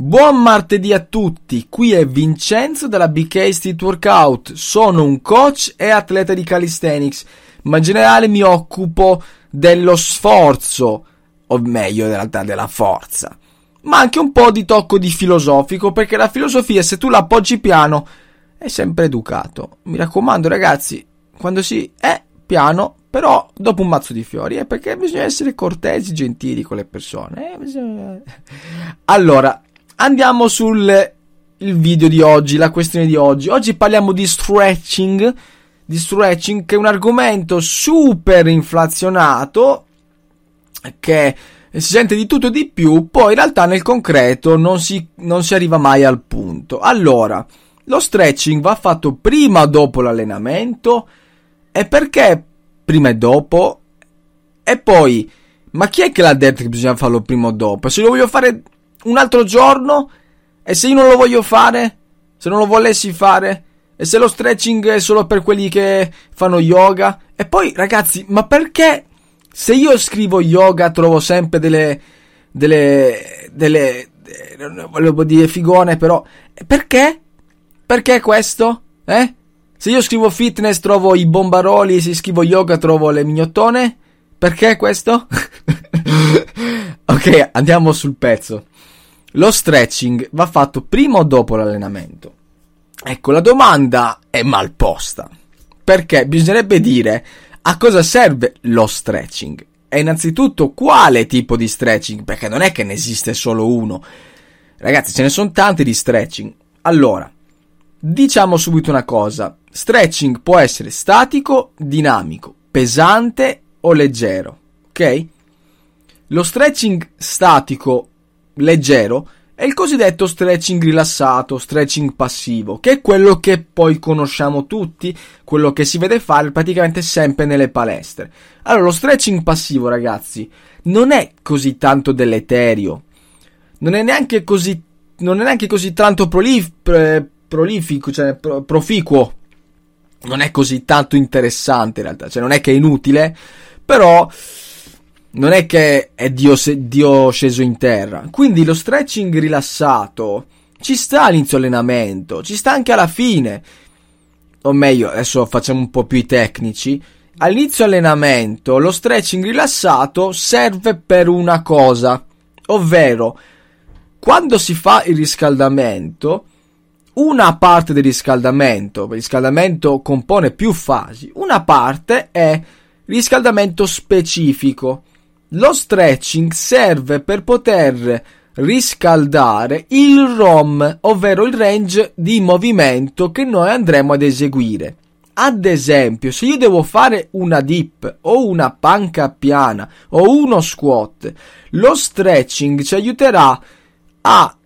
Buon martedì a tutti, qui è Vincenzo della BK Street Workout. Sono un coach e atleta di calisthenics, ma in generale mi occupo dello sforzo, o meglio in realtà della forza. Ma anche un po' di tocco di filosofico, perché la filosofia se tu la appoggi piano è sempre educato. Mi raccomando ragazzi, quando si è piano, però dopo un mazzo di fiori, eh, perché bisogna essere cortesi, gentili con le persone. Eh, bisogna... Allora, andiamo sul video di oggi, la questione di oggi. Oggi parliamo di stretching, di stretching che è un argomento super inflazionato che si sente di tutto e di più, poi in realtà nel concreto non si, non si arriva mai al punto. Allora, lo stretching va fatto prima o dopo l'allenamento? E perché prima e dopo? E poi, ma chi è che l'ha detto che bisogna farlo prima o dopo? Se lo voglio fare un altro giorno? E se io non lo voglio fare? Se non lo volessi fare? E se lo stretching è solo per quelli che fanno yoga? E poi, ragazzi, ma perché se io scrivo yoga trovo sempre delle... delle... delle... non volevo dire figone, però... Perché? Perché questo? Eh? Se io scrivo fitness trovo i bombaroli, se scrivo yoga trovo le mignottone? Perché questo? ok, andiamo sul pezzo. Lo stretching va fatto prima o dopo l'allenamento? Ecco, la domanda è mal posta. Perché bisognerebbe dire a cosa serve lo stretching? E innanzitutto quale tipo di stretching? Perché non è che ne esiste solo uno. Ragazzi, ce ne sono tanti di stretching. Allora, diciamo subito una cosa. Stretching può essere statico, dinamico, pesante o leggero, ok? Lo stretching statico leggero è il cosiddetto stretching rilassato, stretching passivo, che è quello che poi conosciamo tutti, quello che si vede fare praticamente sempre nelle palestre. Allora, lo stretching passivo, ragazzi, non è così tanto deleterio, non è neanche così, non è neanche così tanto prolif- prolifico, cioè pro- proficuo non è così tanto interessante in realtà, cioè non è che è inutile, però non è che è Dio, Dio sceso in terra. Quindi lo stretching rilassato ci sta all'inizio allenamento, ci sta anche alla fine. O meglio, adesso facciamo un po' più i tecnici. All'inizio allenamento lo stretching rilassato serve per una cosa, ovvero quando si fa il riscaldamento una parte del riscaldamento, il riscaldamento compone più fasi, una parte è riscaldamento specifico. Lo stretching serve per poter riscaldare il ROM, ovvero il range di movimento che noi andremo ad eseguire. Ad esempio, se io devo fare una dip o una panca piana o uno squat, lo stretching ci aiuterà a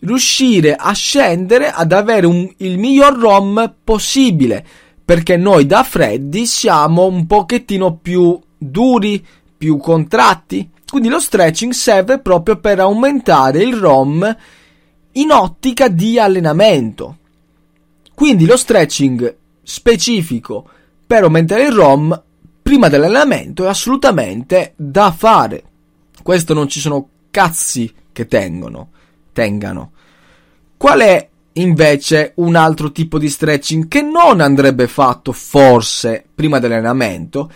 riuscire a scendere ad avere un, il miglior ROM possibile perché noi da freddi siamo un pochettino più duri, più contratti. Quindi lo stretching serve proprio per aumentare il ROM in ottica di allenamento. Quindi lo stretching specifico per aumentare il ROM prima dell'allenamento è assolutamente da fare. Questo non ci sono cazzi che tengono tengano. Qual è invece un altro tipo di stretching che non andrebbe fatto forse prima dell'allenamento?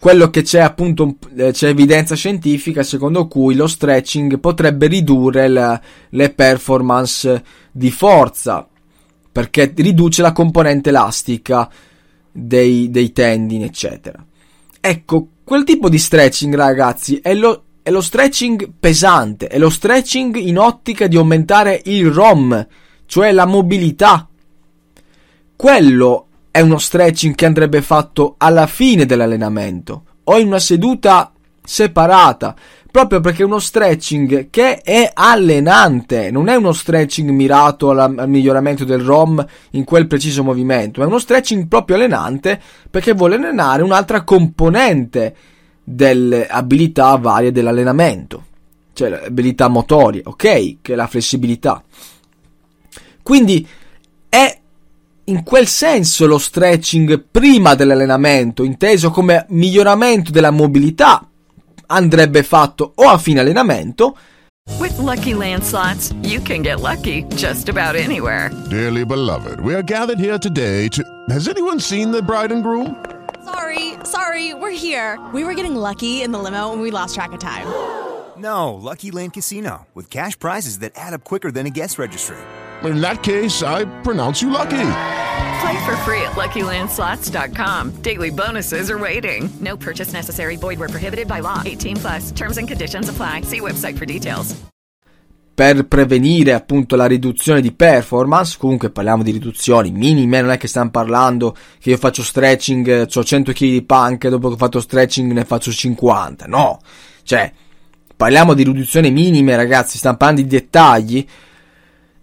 Quello che c'è appunto, eh, c'è evidenza scientifica secondo cui lo stretching potrebbe ridurre la, le performance di forza perché riduce la componente elastica dei, dei tendini eccetera. Ecco, quel tipo di stretching ragazzi è lo, è lo stretching pesante, è lo stretching in ottica di aumentare il ROM, cioè la mobilità. Quello è uno stretching che andrebbe fatto alla fine dell'allenamento o in una seduta separata proprio perché è uno stretching che è allenante, non è uno stretching mirato alla, al miglioramento del ROM in quel preciso movimento, è uno stretching proprio allenante perché vuole allenare un'altra componente delle abilità varie dell'allenamento, cioè abilità motorie, ok, che è la flessibilità. Quindi in quel senso lo stretching prima dell'allenamento, inteso come miglioramento della mobilità, andrebbe fatto o a fine allenamento. With lucky landslots, you can get lucky just about anywhere. Dearly beloved, we are gathered here today to. Has anyone seen the bride and groom? Sorry, sorry, we're here. We were getting lucky in the limo and we lost track of time. No, Lucky Land Casino, with cash prizes that add up quicker than a guest registry. In that case, I pronounce you lucky. Play for free at LuckyLandSlots.com. Daily bonuses are waiting. No purchase necessary. Void where prohibited by law. 18 plus. Terms and conditions apply. See website for details. Per prevenire appunto la riduzione di performance, comunque parliamo di riduzioni minime, non è che stiamo parlando che io faccio stretching, ho 100 kg di punk, dopo che ho fatto stretching ne faccio 50, no, cioè parliamo di riduzioni minime ragazzi, stiamo parlando di dettagli,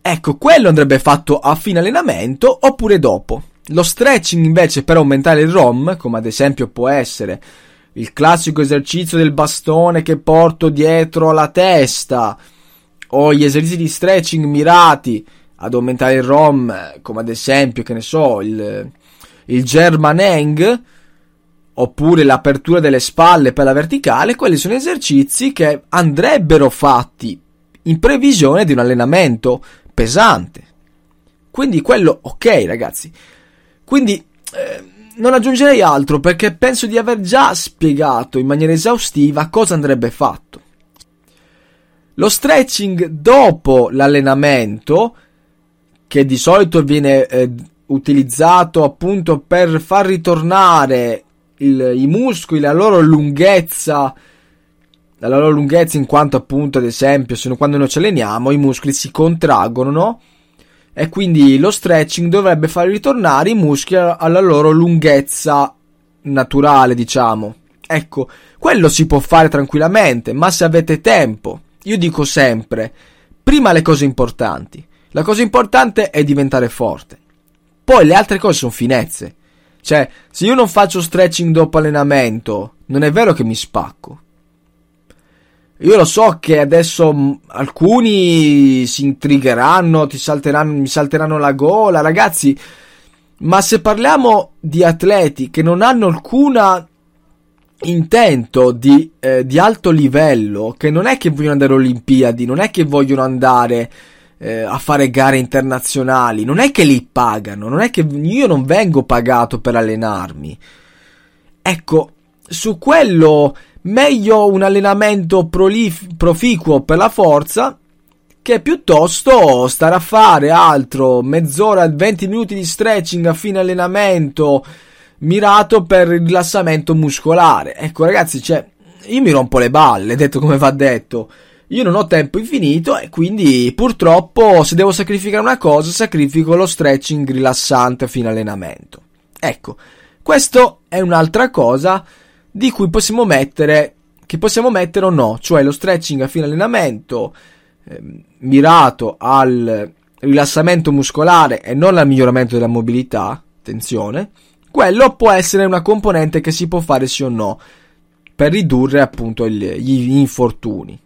Ecco, quello andrebbe fatto a fine allenamento oppure dopo. Lo stretching invece per aumentare il ROM, come ad esempio può essere il classico esercizio del bastone che porto dietro la testa, o gli esercizi di stretching mirati ad aumentare il ROM, come ad esempio, che ne so, il, il German Hang, oppure l'apertura delle spalle per la verticale, quelli sono esercizi che andrebbero fatti in previsione di un allenamento pesante. Quindi quello, ok ragazzi. Quindi eh, non aggiungerei altro perché penso di aver già spiegato in maniera esaustiva cosa andrebbe fatto. Lo stretching dopo l'allenamento, che di solito viene eh, utilizzato appunto per far ritornare il, i muscoli, la loro lunghezza dalla loro lunghezza in quanto appunto ad esempio se quando noi ci alleniamo i muscoli si contraggono no? e quindi lo stretching dovrebbe far ritornare i muscoli alla loro lunghezza naturale diciamo. Ecco quello si può fare tranquillamente ma se avete tempo. Io dico sempre prima le cose importanti. La cosa importante è diventare forte. Poi le altre cose sono finezze. Cioè se io non faccio stretching dopo allenamento non è vero che mi spacco io lo so che adesso mm, alcuni si intrigheranno, ti salteranno, mi salteranno la gola, ragazzi. Ma se parliamo di atleti che non hanno alcuna intento di, eh, di, alto livello, che non è che vogliono andare alle Olimpiadi, non è che vogliono andare eh, a fare gare internazionali, non è che li pagano, non è che io non vengo pagato per allenarmi. Ecco, su quello meglio un allenamento prolif- proficuo per la forza che piuttosto stare a fare altro, mezz'ora, 20 minuti di stretching a fine allenamento mirato per il rilassamento muscolare. Ecco ragazzi, cioè, io mi rompo le balle, detto come va detto. Io non ho tempo infinito e quindi purtroppo se devo sacrificare una cosa, sacrifico lo stretching rilassante a fine allenamento. Ecco, questo è un'altra cosa di cui possiamo mettere, che possiamo mettere o no, cioè lo stretching a fine allenamento eh, mirato al rilassamento muscolare e non al miglioramento della mobilità, attenzione, quello può essere una componente che si può fare sì o no per ridurre appunto il, gli infortuni.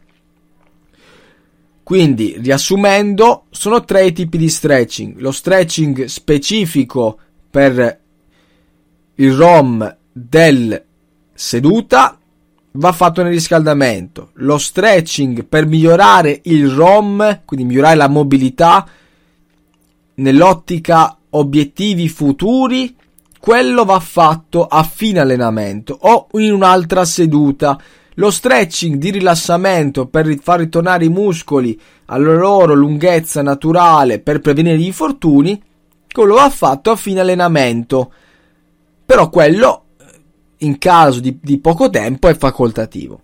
Quindi, riassumendo, sono tre i tipi di stretching. Lo stretching specifico per il ROM del seduta va fatto nel riscaldamento. Lo stretching per migliorare il ROM, quindi migliorare la mobilità nell'ottica obiettivi futuri, quello va fatto a fine allenamento o in un'altra seduta. Lo stretching di rilassamento per far ritornare i muscoli alla loro lunghezza naturale per prevenire gli infortuni, quello va fatto a fine allenamento. Però quello in caso di, di poco tempo è facoltativo.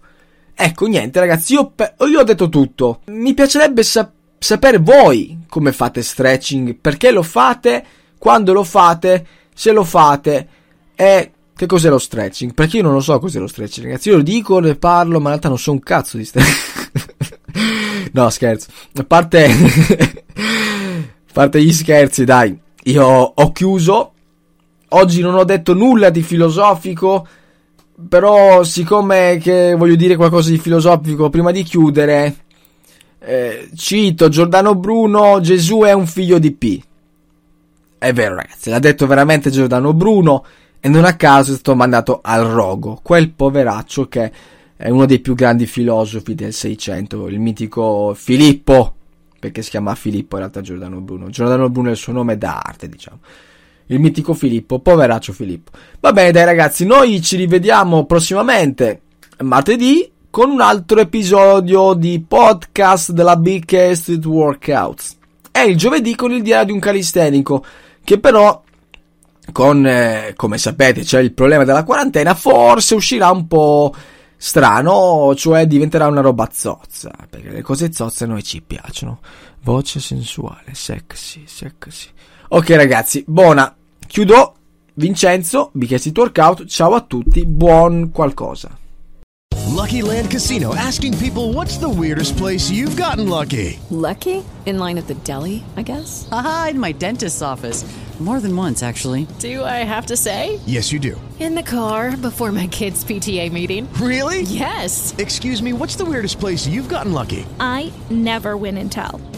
Ecco, niente ragazzi, io, io ho detto tutto. Mi piacerebbe sap- sapere voi come fate stretching, perché lo fate, quando lo fate, se lo fate e che cos'è lo stretching? Perché io non lo so cos'è lo stretching, ragazzi. Io lo dico, ne parlo, ma in realtà non so un cazzo di stretching. no, scherzo. A parte, a parte gli scherzi, dai. Io ho chiuso. Oggi non ho detto nulla di filosofico. Però, siccome che voglio dire qualcosa di filosofico prima di chiudere, eh, cito Giordano Bruno: Gesù è un figlio di P. È vero, ragazzi, l'ha detto veramente Giordano Bruno e non a caso è stato mandato al rogo, quel poveraccio che è uno dei più grandi filosofi del Seicento, il mitico Filippo, perché si chiama Filippo in realtà Giordano Bruno. Giordano Bruno è il suo nome d'arte, diciamo. Il mitico Filippo, poveraccio Filippo. Va bene, dai ragazzi, noi ci rivediamo prossimamente martedì con un altro episodio di podcast della Big Street Workouts. E il giovedì con il diario di un calistenico, che però con, eh, come sapete, c'è il problema della quarantena, forse uscirà un po' strano, cioè diventerà una roba zozza, perché le cose zozze a noi ci piacciono. Voce sensuale, sexy, sexy. Ok ragazzi, buona, chiudo. Vincenzo, Bicchetti Workout, ciao a tutti, buon qualcosa. Lucky Land Casino asking people what's the weirdest place you've gotten lucky? Lucky? In line at the deli, I guess? Aha, in my dentist's office. More than once, actually. Do I have to say? Yes, you do. In the car before my kids' PTA meeting. Really? Yes. Excuse me, what's the weirdest place you've gotten lucky? I never win and tell.